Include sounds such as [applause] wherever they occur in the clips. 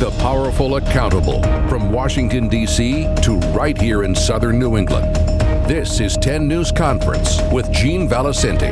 the powerful accountable from Washington, D.C. to right here in southern New England. This is 10 News Conference with Gene Valicenti.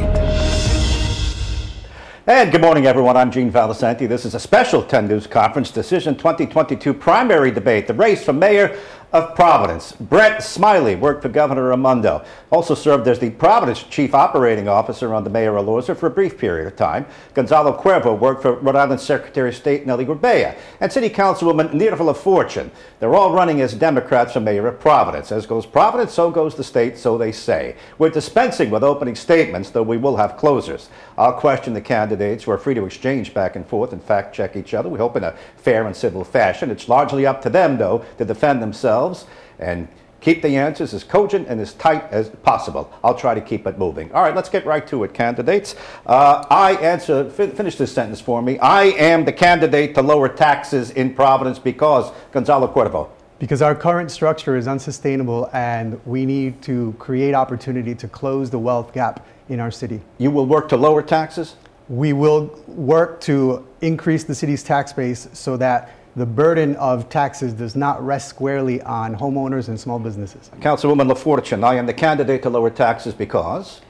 And good morning, everyone. I'm Gene Valicenti. This is a special 10 News Conference Decision 2022 primary debate, the race for mayor of Providence. Brett Smiley worked for Governor Raimondo. Also served as the Providence Chief Operating Officer under Mayor Elorza for a brief period of time. Gonzalo Cuervo worked for Rhode Island Secretary of State Nellie Gorbea and City Councilwoman Nirva Fortune. They're all running as Democrats for mayor of Providence. As goes Providence, so goes the state, so they say. We're dispensing with opening statements, though we will have closers. I'll question the candidates who are free to exchange back and forth and fact check each other. We hope in a fair and civil fashion. It's largely up to them, though, to defend themselves and keep the answers as cogent and as tight as possible. I'll try to keep it moving. All right, let's get right to it, candidates. Uh, I answer, fi- finish this sentence for me. I am the candidate to lower taxes in Providence because Gonzalo Cuervo. Because our current structure is unsustainable and we need to create opportunity to close the wealth gap in our city. You will work to lower taxes? We will work to increase the city's tax base so that the burden of taxes does not rest squarely on homeowners and small businesses. Councilwoman LaFortune, I am the candidate to lower taxes because?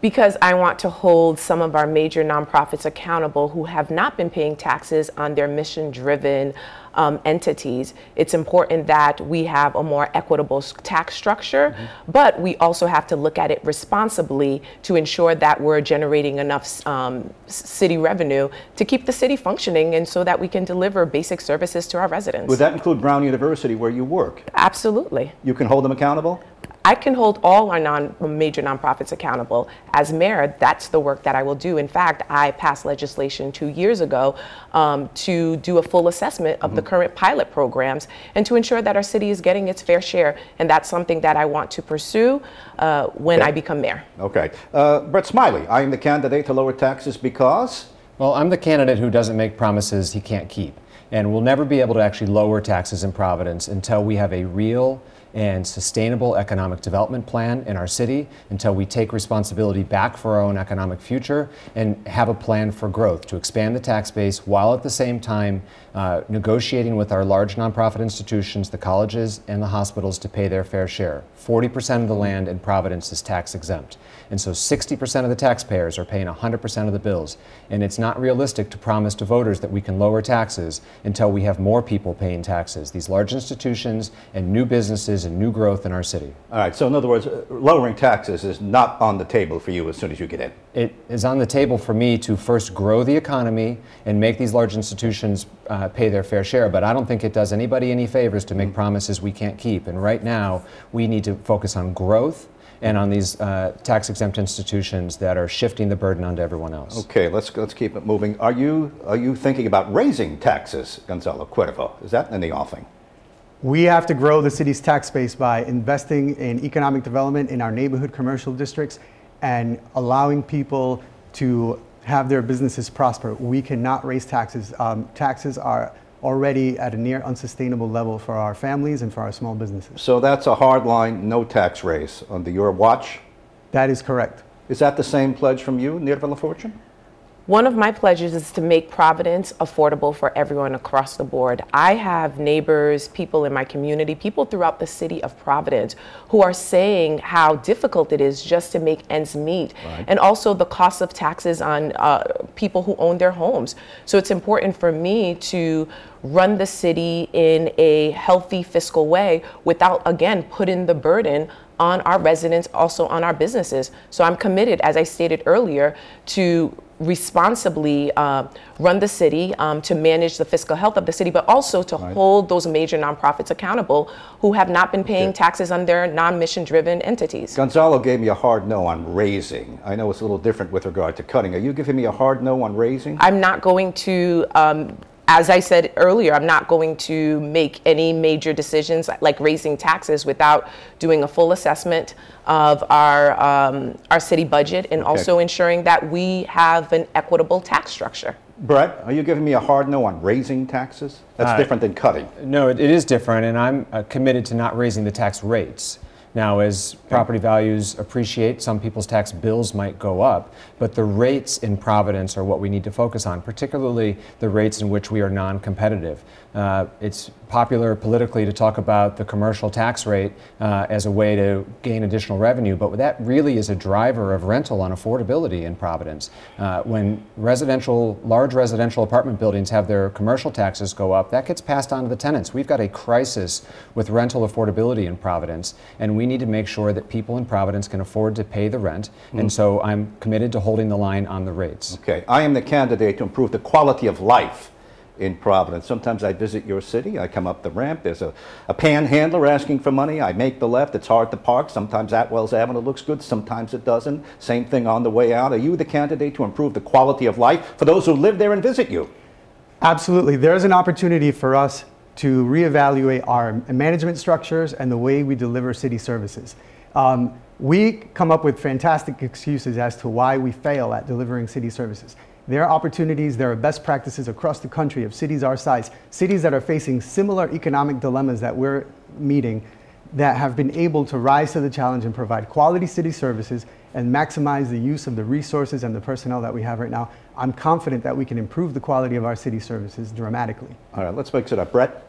Because I want to hold some of our major nonprofits accountable who have not been paying taxes on their mission driven um, entities. It's important that we have a more equitable tax structure, Mm-hmm. but we also have to look at it responsibly to ensure that we're generating enough um, city revenue to keep the city functioning and so that we can deliver basic services to our residents. Would that include Brown University where you work? Absolutely. You can hold them accountable? I can hold all our non major nonprofits accountable. As mayor, that's the work that I will do. In fact, I passed legislation two years ago um, to do a full assessment of the current pilot programs and to ensure that our city is getting its fair share. And that's something that I want to pursue uh, when I become mayor. Okay. Uh, Brett Smiley, I am the candidate to lower taxes because? Well, I'm the candidate who doesn't make promises he can't keep. And we'll never be able to actually lower taxes in Providence until we have a real and sustainable economic development plan in our city, until we take responsibility back for our own economic future and have a plan for growth to expand the tax base while at the same time uh, negotiating with our large nonprofit institutions, the colleges, and the hospitals to pay their fair share. 40% of the land in Providence is tax exempt. And so 60% of the taxpayers are paying 100% of the bills. And it's not realistic to promise to voters that we can lower taxes until we have more people paying taxes, these large institutions and new businesses and new growth in our city. All right, so in other words, lowering taxes is not on the table for you as soon as you get in. It is on the table for me to first grow the economy and make these large institutions uh, pay their fair share, but I don't think it does anybody any favors to make promises we can't keep. And right now, we need to focus on growth and on these uh, tax exempt institutions that are shifting the burden onto everyone else. Okay, let's let's keep it moving. Are you are you thinking about raising taxes, Gonzalo Cuervo? Is that in the offing? We have to grow the city's tax base by investing in economic development in our neighborhood commercial districts and allowing people to have their businesses prosper. We cannot raise taxes. Um, taxes are already at a near unsustainable level for our families and for our small businesses. So that's a hard line, no tax raise under your watch. That is correct. Is that the same pledge from you, Nirva Fortune? One of my pleasures is to make Providence affordable for everyone across the board. I have neighbors, people in my community, people throughout the city of Providence who are saying how difficult it is just to make ends meet, and also the cost of taxes on uh, people who own their homes. So it's important for me to run the city in a healthy fiscal way without, again, putting the burden on our residents, also on our businesses. So I'm committed, as I stated earlier, to responsibly uh, run the city, um, to manage the fiscal health of the city, but also to hold those major nonprofits accountable who have not been paying taxes on their non-mission driven entities. Gonzalo gave me a hard no on raising. I know it's a little different with regard to cutting. Are you giving me a hard no on raising? I'm not going to, um, as I said earlier, I'm not going to make any major decisions like raising taxes without doing a full assessment of our um, our city budget and also ensuring that we have an equitable tax structure. Brett, are you giving me a hard no on raising taxes? That's Uh, different than cutting. No, it, it is different, and I'm uh, committed to not raising the tax rates. Now, as property values appreciate, some people's tax bills might go up, but the rates in Providence are what we need to focus on, particularly the rates in which we are non competitive. Uh, it's popular politically to talk about the commercial tax rate uh, as a way to gain additional revenue, but that really is a driver of rental on affordability in Providence. Uh, when residential, large residential apartment buildings have their commercial taxes go up, that gets passed on to the tenants. We've got a crisis with rental affordability in Providence, and we need to make sure that people in Providence can afford to pay the rent. Mm. And so I'm committed to holding the line on the rates. Okay, I am the candidate to improve the quality of life in Providence. Sometimes I visit your city, I come up the ramp, there's a, a panhandler asking for money, I make the left, it's hard to park. Sometimes Atwells Avenue looks good, sometimes it doesn't. Same thing on the way out. Are you the candidate to improve the quality of life for those who live there and visit you? Absolutely. There's an opportunity for us to reevaluate our management structures and the way we deliver city services. Um, we come up with fantastic excuses as to why we fail at delivering city services. There are opportunities, there are best practices across the country of cities our size, cities that are facing similar economic dilemmas that we're meeting, that have been able to rise to the challenge and provide quality city services and maximize the use of the resources and the personnel that we have right now. I'm confident that we can improve the quality of our city services dramatically. All right, let's mix it up. Brett?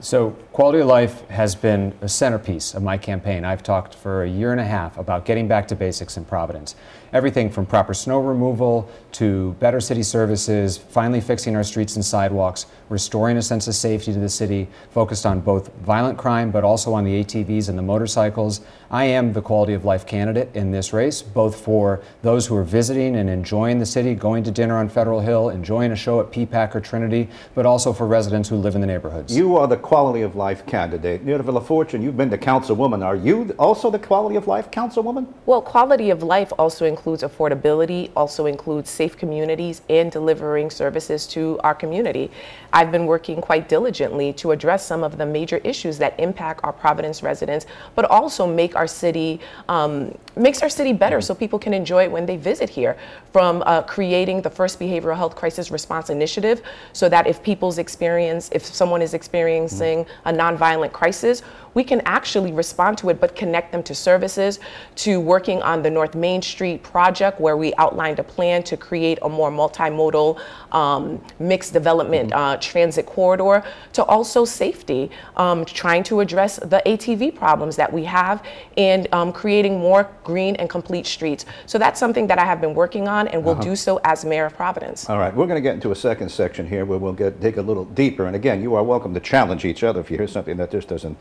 So, quality of life has been a centerpiece of my campaign. I've talked for a year and a half about getting back to basics in Providence. Everything from proper snow removal to better city services, finally fixing our streets and sidewalks, restoring a sense of safety to the city, focused on both violent crime but also on the ATVs and the motorcycles. I am the quality of life candidate in this race, both for those who are visiting and enjoying the city, going to dinner on Federal Hill, enjoying a show at PPAC or Trinity, but also for residents who live in the neighborhoods. You are the quality of life candidate. Nirva LaFortune, you've been the councilwoman. Are you also the quality of life councilwoman? Well, quality of life also includes affordability, also includes safe communities and delivering services to our community. I've been working quite diligently to address some of the major issues that impact our Providence residents, but also make our city um, makes our city better so people can enjoy it when they visit here. From uh, creating the first behavioral health crisis response initiative, so that if people's experience, if someone is experiencing a nonviolent crisis, we can actually respond to it, but connect them to services, to working on the North Main Street project, where we outlined a plan to create a more multimodal um, mixed development mm-hmm. uh, transit corridor, to also safety, um, trying to address the ATV problems that we have, and um, creating more green and complete streets. So that's something that I have been working on and will uh-huh. do so as mayor of Providence. All right, we're going to get into a second section here where we'll get dig a little deeper. And again, you are welcome to challenge each other if you hear something that just doesn't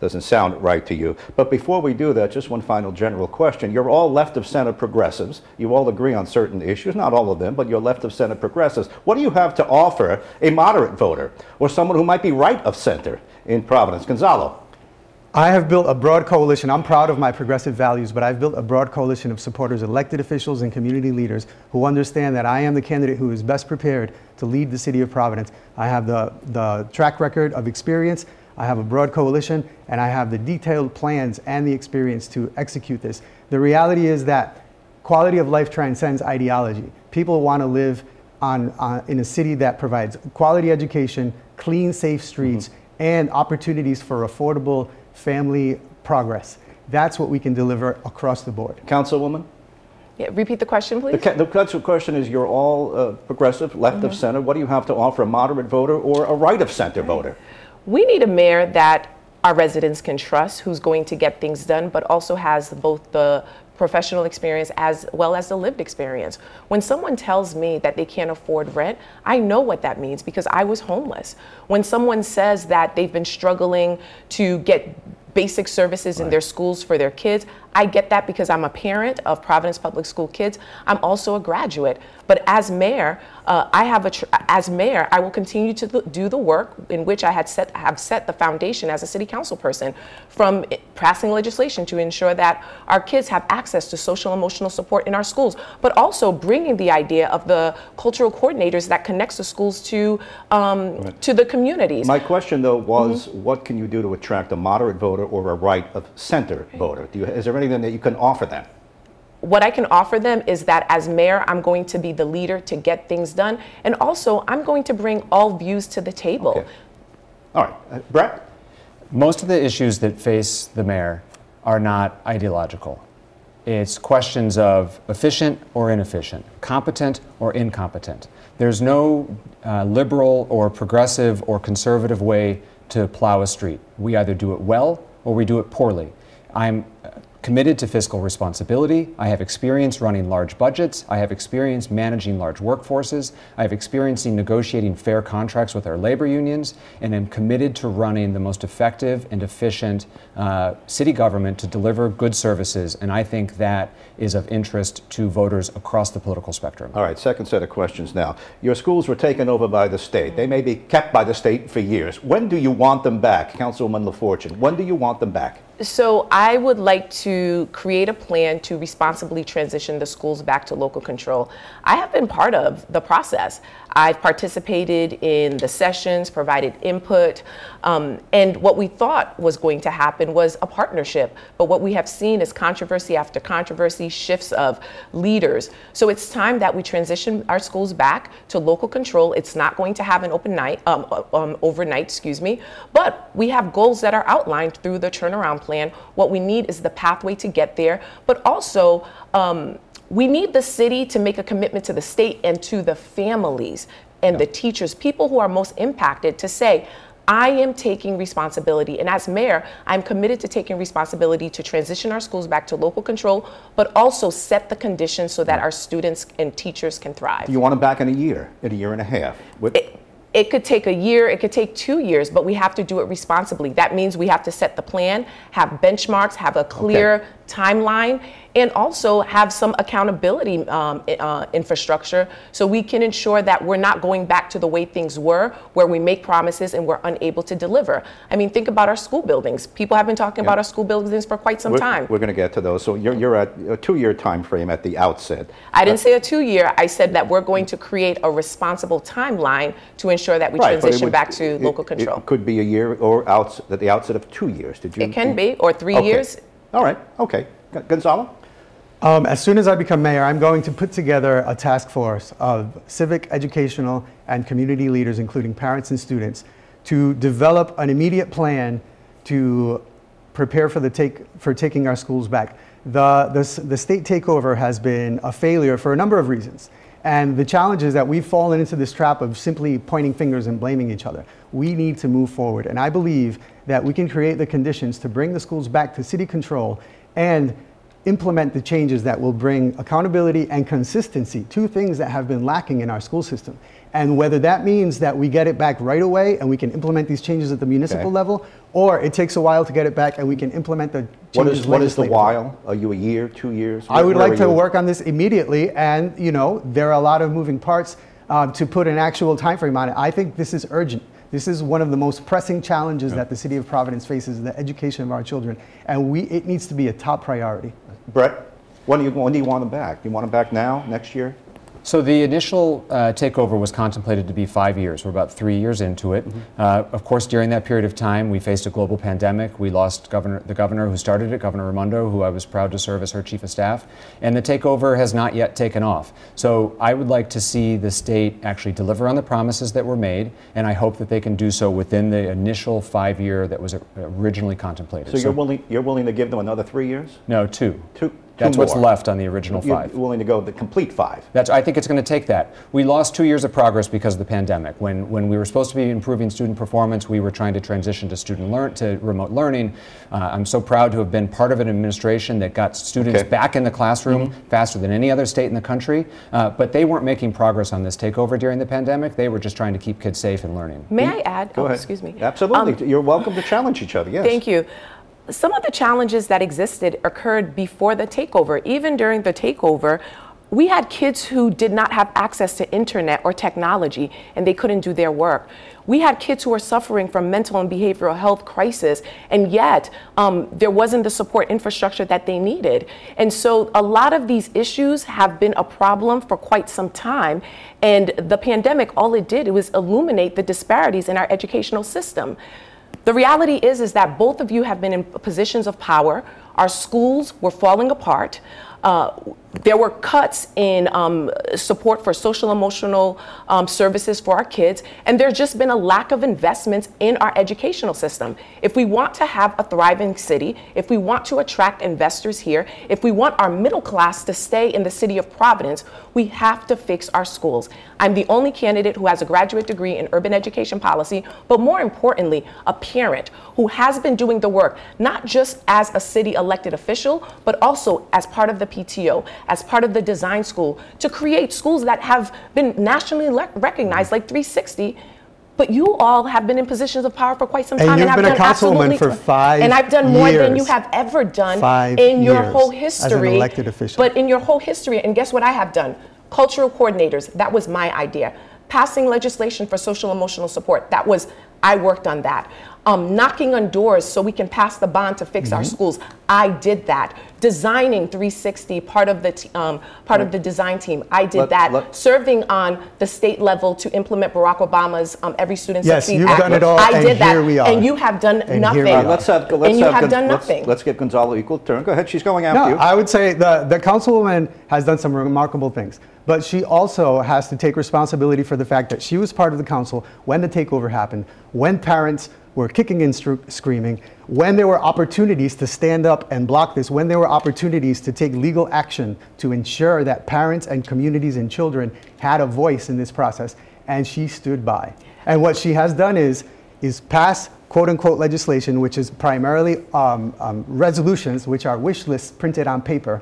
doesn't sound right to you. But before we do that, just one final general question. You're all left of center progressives. You all agree on certain issues, not all of them, but you're left of center progressives. What do you have to offer a moderate voter or someone who might be right of center in Providence? Gonzalo. I have built a broad coalition. I'm proud of my progressive values, but I've built a broad coalition of supporters, elected officials, and community leaders who understand that I am the candidate who is best prepared to lead the city of Providence. I have the, the track record of experience I have a broad coalition, and I have the detailed plans and the experience to execute this. The reality is that quality of life transcends ideology. People want to live on, on in a city that provides quality education, clean, safe streets, mm-hmm. and opportunities for affordable family progress. That's what we can deliver across the board. Councilwoman? Yeah, repeat the question, please. The, the question is you're all uh, progressive, left mm-hmm. of center. What do you have to offer a moderate voter or a right of center voter? We need a mayor that our residents can trust, who's going to get things done, but also has both the professional experience as well as the lived experience. When someone tells me that they can't afford rent, I know what that means because I was homeless. When someone says that they've been struggling to get basic services right. in their schools for their kids, I get that because I'm a parent of Providence Public School kids. I'm also a graduate. But as mayor, uh, I have a tr- as mayor, I will continue to th- do the work in which I had set have set the foundation as a city council person, from passing legislation to ensure that our kids have access to social emotional support in our schools, but also bringing the idea of the cultural coordinators that connects the schools to um, right. to the communities. My question though was, mm-hmm. what can you do to attract a moderate voter or a right of center voter? Do you, is there anything that you can offer them? What I can offer them is that as mayor, I'm going to be the leader to get things done. And also, I'm going to bring all views to the table. Okay. All right. Uh, Brett? Most of the issues that face the mayor are not ideological. It's questions of efficient or inefficient, competent or incompetent. There's no uh, liberal or progressive or conservative way to plow a street. We either do it well or we do it poorly. I'm committed to fiscal responsibility. I have experience running large budgets. I have experience managing large workforces. I have experience in negotiating fair contracts with our labor unions, and am committed to running the most effective and efficient uh, city government to deliver good services. And I think that is of interest to voters across the political spectrum. All right, second set of questions now. Your schools were taken over by the state. They may be kept by the state for years. When do you want them back, Councilwoman LaFortune? When do you want them back? So I would like to create a plan to responsibly transition the schools back to local control. I have been part of the process. I've participated in the sessions, provided input, um, and what we thought was going to happen was a partnership. But what we have seen is controversy after controversy, shifts of leaders. So it's time that we transition our schools back to local control. It's not going to have an open night, um, um, overnight, excuse me, but we have goals that are outlined through the turnaround plan. What we need is the pathway to get there, but also um, we need the city to make a commitment to the state and to the families and the teachers, people who are most impacted, to say, I am taking responsibility. And as mayor, I'm committed to taking responsibility to transition our schools back to local control, but also set the conditions so that our students and teachers can thrive. You want them back in a year, in a year and a half? With- It, it could take a year, it could take two years, but we have to do it responsibly. That means we have to set the plan, have benchmarks, have a clear timeline, and also have some accountability um, uh, infrastructure so we can ensure that we're not going back to the way things were, where we make promises and we're unable to deliver. I mean, think about our school buildings. People have been talking about our school buildings for quite some we're, time. We're going to get to those. So you're, you're at a two-year time frame at the outset. I didn't say a two year, I said that we're going to create a responsible timeline to ensure that we Right, transition would- back to it- local It control. could be a year or outs, at the outset of two years. Did you? It can be, or three Okay. years. All right, okay. Gon- Gonzalo? Um, as soon as I become mayor, I'm going to put together a task force of civic, educational, and community leaders, including parents and students, to develop an immediate plan to prepare for the take for taking our schools back. The, the, the state takeover has been a failure for a number of reasons. And the challenge is that we've fallen into this trap of simply pointing fingers and blaming each other. We need to move forward. And I believe that we can create the conditions to bring the schools back to city control and implement the changes that will bring accountability and consistency, two things that have been lacking in our school system. And whether that means that we get it back right away and we can implement these changes at the municipal Okay. level, or it takes a while to get it back and we can implement the changes is, what is the while? Are you a year, two years? I would like to you? work on this immediately, and you know there are a lot of moving parts uh, to put an actual time frame on it. I think this is urgent. This is one of the most pressing challenges that the city of Providence faces: the education of our children, and we it needs to be a top priority. Brett, when do you, when do you want them back? Do you want them back now, next year? So the initial uh, takeover was contemplated to be five years. We're about three years into it. Uh, of course, during that period of time, we faced a global pandemic. We lost governor, the governor who started it, Governor Raimondo, who I was proud to serve as her chief of staff. And the takeover has not yet taken off. So I would like to see the state actually deliver on the promises that were made, and I hope that they can do so within the initial five year that was originally contemplated. So you're willing, you're willing to give them another three years? no, two. Two, That's two what's more. left on the original You're five. willing to go the complete five? That's, I think it's going to take that. We lost two years of progress because of the pandemic. When, when we were supposed to be improving student performance, we were trying to transition to student learn to remote learning. Uh, I'm so proud to have been part of an administration that got students Okay. back in the classroom faster than any other state in the country. Uh, but they weren't making progress on this takeover during the pandemic. They were just trying to keep kids safe and learning. May I add? Go oh, ahead. Excuse me. Absolutely. Um, You're welcome to challenge each other, yes. Thank you. Some of the challenges that existed occurred before the takeover. Even during the takeover, we had kids who did not have access to internet or technology and they couldn't do their work. We had kids who were suffering from mental and behavioral health crisis, and yet um, there wasn't the support infrastructure that they needed. And so a lot of these issues have been a problem for quite some time. And the pandemic, all it did, it was illuminate the disparities in our educational system. The reality is is that both of you have been in positions of power. Our schools were falling apart. Uh, there were cuts in um, support for social emotional um, services for our kids, and there's just been a lack of investments in our educational system. If we want to have a thriving city, if we want to attract investors here, if we want our middle class to stay in the city of Providence, we have to fix our schools. I'm the only candidate who has a graduate degree in urban education policy, but more importantly, a parent who has been doing the work, not just as a city elected official, but also as part of the PTO as part of the design school to create schools that have been nationally le- recognized, like 360. But you all have been in positions of power for quite some And time, you've I've been a done absolutely for five And I've done more than you have ever done Five in your years whole as an history. elected official. But in your whole history, and guess what I have done? Cultural coordinators. That was my idea. Passing legislation for social emotional support. That was I worked on that. Um, knocking on doors so we can pass the bond to fix Mm-hmm. our schools. I did that. Designing 360, part of the t- um, part of the design team. I did Let- that. let- Serving on the state level to implement Barack Obama's um, Every Student Yes, Succeeds you've Act. done it all, I and did that. here we are. And you have done And here nothing. we are. let's have let's and you have Gon- done let's- nothing. Let's, get Gonzalo equal turn. Go ahead. She's going after No, you. I would say the, the councilwoman has done some remarkable things, but she also has to take responsibility for the fact that she was part of the council when the takeover happened, when parents were kicking and stru- screaming, when there were opportunities to stand up and block this, when there were opportunities to take legal action to ensure that parents and communities and children had a voice in this process, and she stood by. And what she has done is is pass quote unquote legislation, which is primarily um, um, resolutions, which are wish lists printed on paper,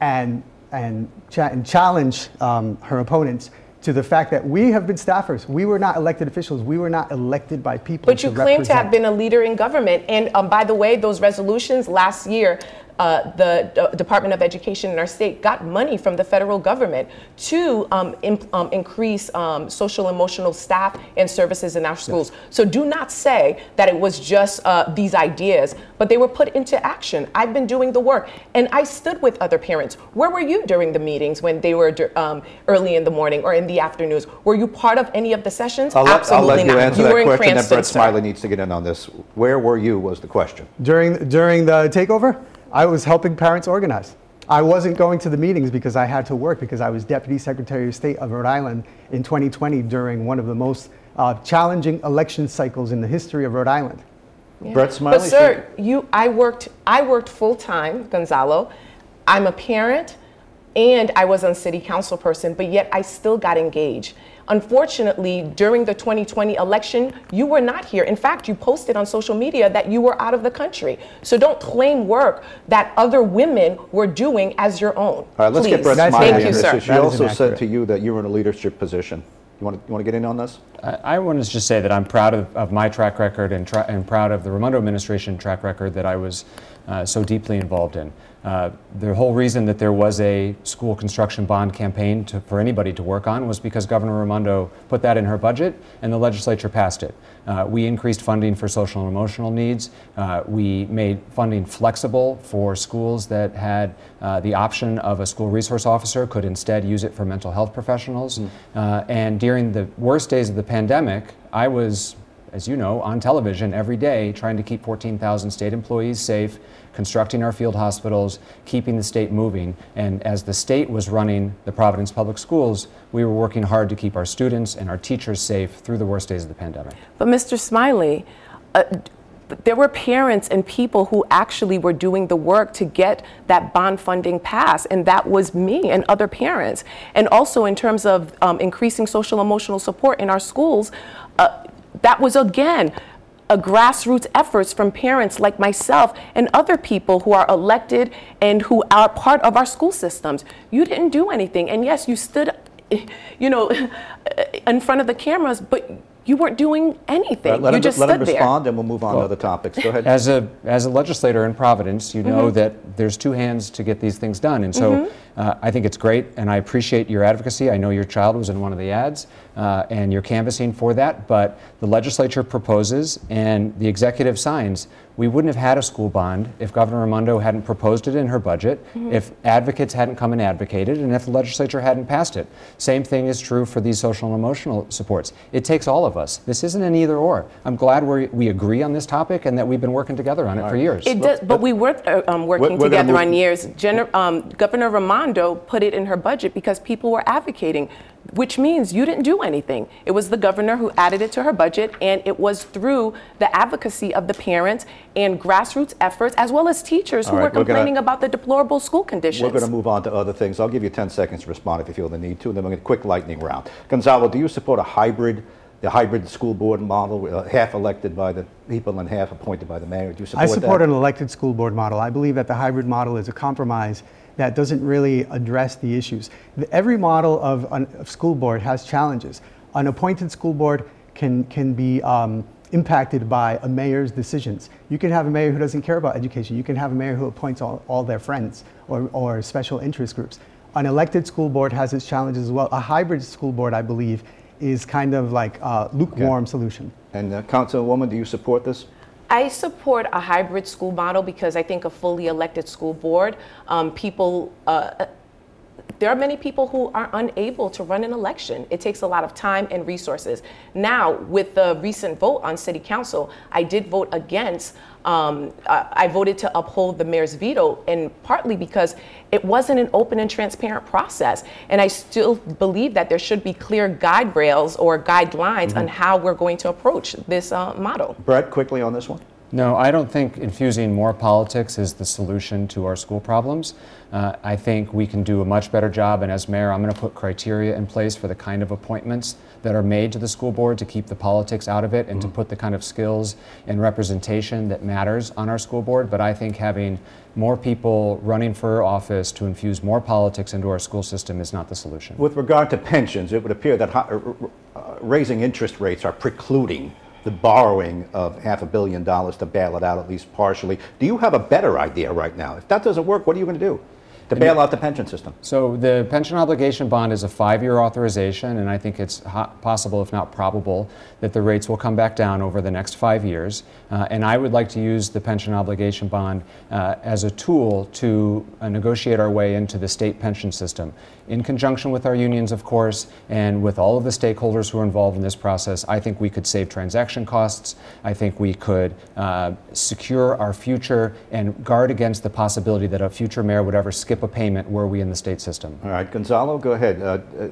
and, and, and challenge um, her opponents to the fact that we have been staffers. We were not elected officials. We were not elected by people. But you claim to have been a leader in government. And um, by the way, those resolutions last year, uh, the D- Department of Education in our state got money from the federal government to um, imp- um, increase um, social emotional staff and services in our schools. So do not say that it was just uh, these ideas, but they were put into action. I've been doing the work, and I stood with other parents. Where were you during the meetings when they were dur- um, early in the morning or in the afternoons? Were you part of any of the sessions? I'll let, I'll Absolutely let you not. answer you that in question. Then Cranston, Brett. Smiley needs to get in on this. Where were you? Was the question. During, during the takeover, I was helping parents organize. I wasn't going to the meetings because I had to work because I was Deputy Secretary of State of Rhode Island in 2020 during one of the most uh, challenging election cycles in the history of Rhode Island. Brett Smiley. But sir, you, I worked, I worked full time, Gonzalo. I'm a parent, and I was on city council person, but yet I still got engaged. Unfortunately, during the 2020 election, you were not here. In fact, you posted on social media that you were out of the country. So don't claim work that other women were doing as your own. All right, let's Please. get Brett That's Smiley Thank you, sir. She That is also said to you that you were in a leadership position. You want to, you want to get in on this? I, I want to just say that I'm proud of, of my track record and, tra- and proud of the Raimondo administration track record that I was uh, so deeply involved in. Uh, the whole reason that there was a school construction bond campaign to, for anybody to work on was because Governor Raimondo put that in her budget and the legislature passed it. Uh, we increased funding for social and emotional needs. Uh, we made funding flexible for schools that had uh, the option of a school resource officer could instead use it for mental health professionals. Uh, and during the worst days of the pandemic, I was as you know, on television every day trying to keep 14,000 state employees safe, constructing our field hospitals, keeping the state moving. And as the state was running the Providence Public Schools, we were working hard to keep our students and our teachers safe through the worst days of the pandemic. But Mr. Smiley, uh, there were parents and people who actually were doing the work to get that bond funding passed, and that was me and other parents. And also in terms of um, increasing social emotional support in our schools, uh, that was again grassroots efforts from parents like myself and other people who are elected and who are part of our school systems. You didn't do anything, and yes, you stood, [laughs] you know, [laughs] in front of the cameras, but you weren't doing anything. All right, let you him, just let him stood there. respond, and we'll move on to other topics. Go ahead. As a, as a legislator in Providence, you know that there's two hands to get these things done. And so uh, I think it's great, and I appreciate your advocacy. I know your child was in one of the ads. Uh, and you're canvassing for that. But the legislature proposes and the executive signs. We wouldn't have had a school bond if Governor Raimondo hadn't proposed it in her budget, mm-hmm. if advocates hadn't come and advocated, and if the legislature hadn't passed it. Same thing is true for these social and emotional supports. It takes all of us. This isn't an either or. I'm glad we we agree on this topic and that we've been working together on it right. for years. It does, but we were uh, um, working we're, we're together on years. Gen- um, Governor Raimondo put it in her budget because people were advocating which means you didn't do anything. It was the governor who added it to her budget, and it was through the advocacy of the parents and grassroots efforts, as well as teachers who right, were complaining gonna, about the deplorable school conditions. We're going to move on to other things. I'll give you 10 seconds to respond if you feel the need to, and then we're going to quick lightning round. Gonzalo, do you support a hybrid? The hybrid school board model, uh, half elected by the people and half appointed by the mayor. Do you support I support that? an elected school board model. I believe that the hybrid model is a compromise that doesn't really address the issues. Every model of a school board has challenges. An appointed school board can, can be um, impacted by a mayor's decisions. You can have a mayor who doesn't care about education. You can have a mayor who appoints all, all their friends or, or special interest groups. An elected school board has its challenges as well. A hybrid school board, I believe, is kind of like a lukewarm okay. solution. And uh, Councilwoman, do you support this? I support a hybrid school model because I think a fully elected school board, um, people, uh, there are many people who are unable to run an election. It takes a lot of time and resources. Now, with the recent vote on city council, I did vote against um, I voted to uphold the mayor's veto, and partly because it wasn't an open and transparent process. And I still believe that there should be clear guide rails or guidelines mm-hmm. on how we're going to approach this uh, model. Brett, quickly on this one. No, I don't think infusing more politics is the solution to our school problems. Uh, I think we can do a much better job, and as mayor, I'm going to put criteria in place for the kind of appointments that are made to the school board to keep the politics out of it and mm-hmm. to put the kind of skills and representation that matters on our school board. But I think having more people running for office to infuse more politics into our school system is not the solution. With regard to pensions, it would appear that uh, raising interest rates are precluding the borrowing of half a billion dollars to bail it out at least partially. Do you have a better idea right now? If that doesn't work, what are you going to do? to bail out the pension system. So the pension obligation bond is a five-year authorization, and I think it's possible, if not probable, that the rates will come back down over the next five years. Uh, and I would like to use the pension obligation bond uh, as a tool to uh, negotiate our way into the state pension system. In conjunction with our unions, of course, and with all of the stakeholders who are involved in this process, I think we could save transaction costs. I think we could uh, secure our future and guard against the possibility that a future mayor would ever skip a payment were we in the state system. All right, Gonzalo, go ahead. Uh, uh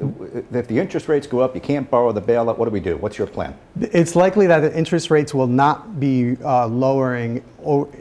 if the interest rates go up, you can't borrow the bailout. What do we do? What's your plan? It's likely that the interest rates will not be uh, lowering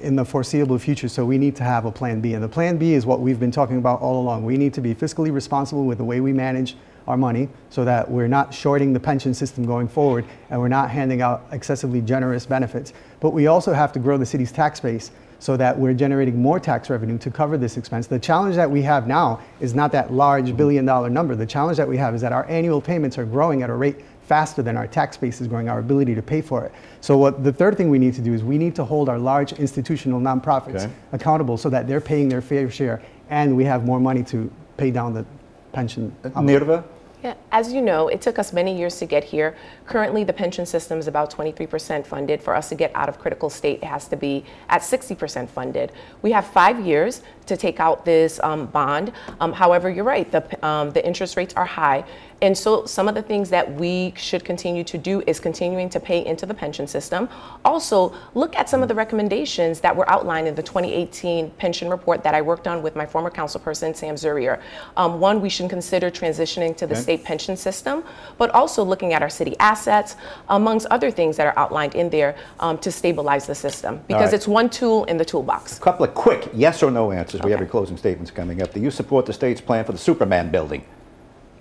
in the foreseeable future, so we need to have a plan B. And the plan B is what we've been talking about all along. We need to be fiscally responsible with the way we manage our money so that we're not shorting the pension system going forward and we're not handing out excessively generous benefits. But we also have to grow the city's tax base so that we're generating more tax revenue to cover this expense. The challenge that we have now is not that large billion dollar number. The challenge that we have is that our annual payments are growing at a rate faster than our tax base is growing, our ability to pay for it. So what the third thing we need to do is we need to hold our large institutional nonprofits okay. accountable so that they're paying their fair share and we have more money to pay down the pension. Uh, Nirva? Yeah, as you know, it took us many years to get here. Currently, the pension system is about 23% funded. For us to get out of critical state, it has to be at 60% funded. We have five years to take out this um, bond. Um, however, you're right, the, um, the interest rates are high. And so some of the things that we should continue to do is continuing to pay into the pension system. Also, look at some of the recommendations that were outlined in the 2018 pension report that I worked on with my former councilperson, Sam Zurier. Um, one, we should consider transitioning to the okay. state pension system, but also looking at our city assets, amongst other things that are outlined in there um, to stabilize the system, because right. it's one tool in the toolbox. A couple of quick yes or no answers. Okay. We have your closing statements coming up. Do you support the state's plan for the Superman building?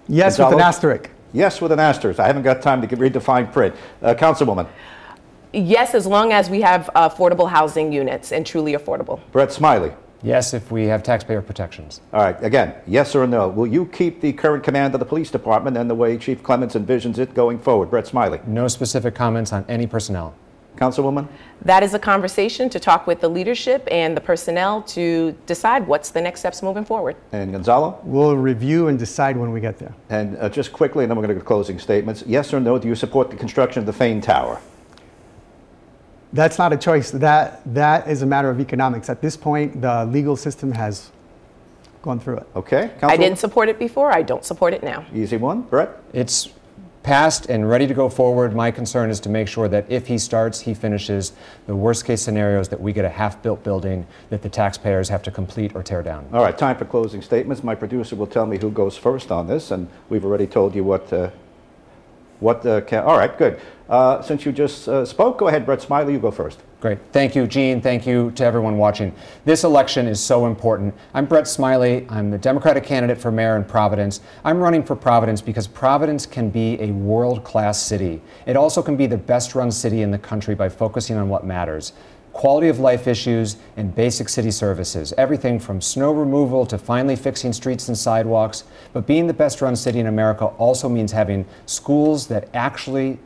Yes, with an asterisk. Yes, with an asterisk. I haven't got time to read the fine print. Uh, Councilwoman. Yes, as long as we have affordable housing units and truly affordable. Brett Smiley. Yes, if we have taxpayer protections. All right, again, yes or no. Will you keep the current command of the police department and the way Chief Clements envisions it going forward? Brett Smiley. No specific comments on any personnel. Councilwoman? That is a conversation to talk with the leadership and the personnel to decide what's the next steps moving forward. And Gonzalo? We'll review and decide when we get there. And uh, just quickly, and then we're going to go to closing statements. Yes or no, do you support the construction of the Fane Tower? That's not a choice. That, that is a matter of economics. At this point, the legal system has gone through it. Okay, I didn't support it before. I don't support it now. Easy one. Brett? It's passed and ready to go forward. My concern is to make sure that if he starts, he finishes. The worst case scenario is that we get a half built building that the taxpayers have to complete or tear down. All right, time for closing statements. My producer will tell me who goes first on this, and we've already told you what. Uh, what? Uh, ca- all right, good. Uh, since you just uh, spoke, go ahead, Brett Smiley. You go first. Great. Thank you, Gene. Thank you to everyone watching. This election is so important. I'm Brett Smiley. I'm the Democratic candidate for mayor in Providence. I'm running for Providence because Providence can be a world class city. It also can be the best run city in the country by focusing on what matters quality of life issues and basic city services, everything from snow removal to finally fixing streets and sidewalks. But being the best run city in America also means having schools that actually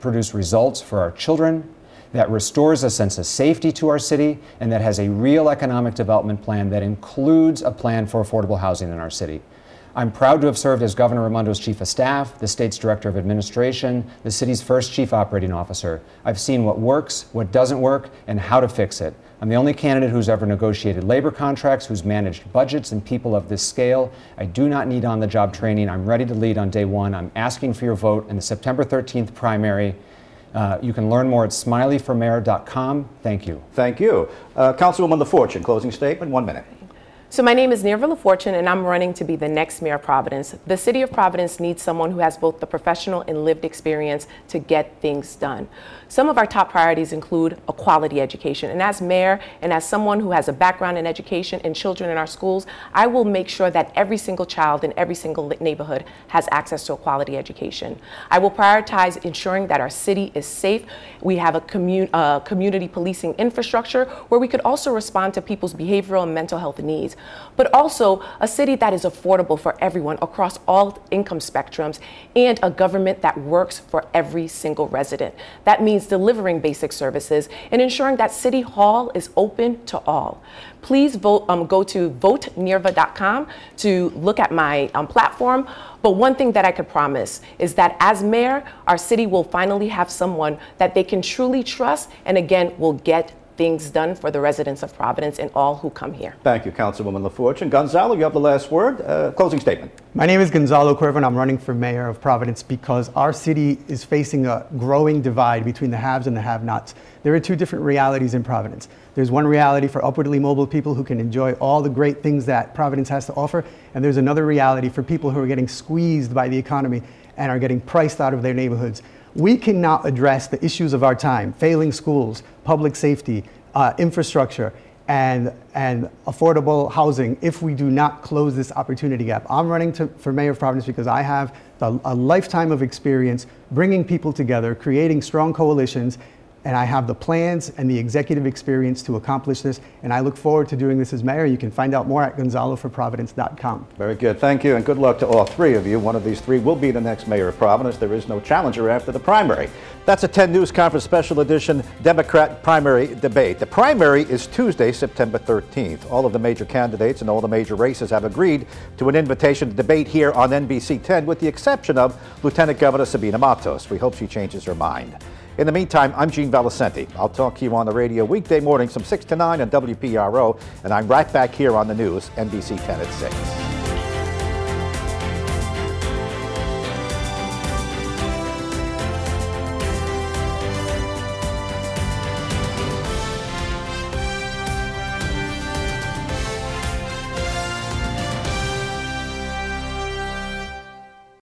produce results for our children, that restores a sense of safety to our city, and that has a real economic development plan that includes a plan for affordable housing in our city. I'm proud to have served as Governor Raimondo's Chief of Staff, the state's Director of Administration, the city's first Chief Operating Officer. I've seen what works, what doesn't work, and how to fix it. I'm the only candidate who's ever negotiated labor contracts, who's managed budgets and people of this scale. I do not need on the job training. I'm ready to lead on day one. I'm asking for your vote in the September 13th primary. Uh, you can learn more at smileyformayor.com. Thank you. Thank you. Uh, Councilwoman LaFortune, closing statement, one minute. So my name is Nirva LaFortune, and I'm running to be the next mayor of Providence. The city of Providence needs someone who has both the professional and lived experience to get things done. Some of our top priorities include a quality education. And as mayor and as someone who has a background in education and children in our schools, I will make sure that every single child in every single neighborhood has access to a quality education. I will prioritize ensuring that our city is safe. We have a commu- uh, community policing infrastructure where we could also respond to people's behavioral and mental health needs, but also a city that is affordable for everyone across all income spectrums and a government that works for every single resident. That means delivering basic services and ensuring that City Hall is open to all. Please vote, um, go to votenirva.com to look at my um, platform. But one thing that I could promise is that as mayor, our city will finally have someone that they can truly trust and again will get things done for the residents of Providence and all who come here. Thank you, Councilwoman LaFortune. Gonzalo, you have the last word. Uh, closing statement. My name is Gonzalo Cuervo, and I'm running for mayor of Providence because our city is facing a growing divide between the haves and the have nots. There are two different realities in Providence. There's one reality for upwardly mobile people who can enjoy all the great things that Providence has to offer, and there's another reality for people who are getting squeezed by the economy and are getting priced out of their neighborhoods. We cannot address the issues of our time failing schools, public safety, uh, infrastructure, and, and affordable housing if we do not close this opportunity gap. I'm running to, for mayor of Providence because I have the, a lifetime of experience bringing people together, creating strong coalitions, and I have the plans and the executive experience to accomplish this. And I look forward to doing this as mayor. You can find out more at gonzaloforprovidence.com. Very good. Thank you, and good luck to all three of you. One of these three will be the next mayor of Providence. There is no challenger after the primary. That's a 10 News Conference special edition Democrat primary debate. The primary is Tuesday, September 13th. All of the major candidates and all the major races have agreed to an invitation to debate here on NBC 10, with the exception of Lieutenant Governor Sabina Matos. We hope she changes her mind. In the meantime, I'm Gene Valicenti. I'll talk to you on the radio weekday mornings from 6 to 9 on WPRO, and I'm right back here on the news, NBC 10 at 6.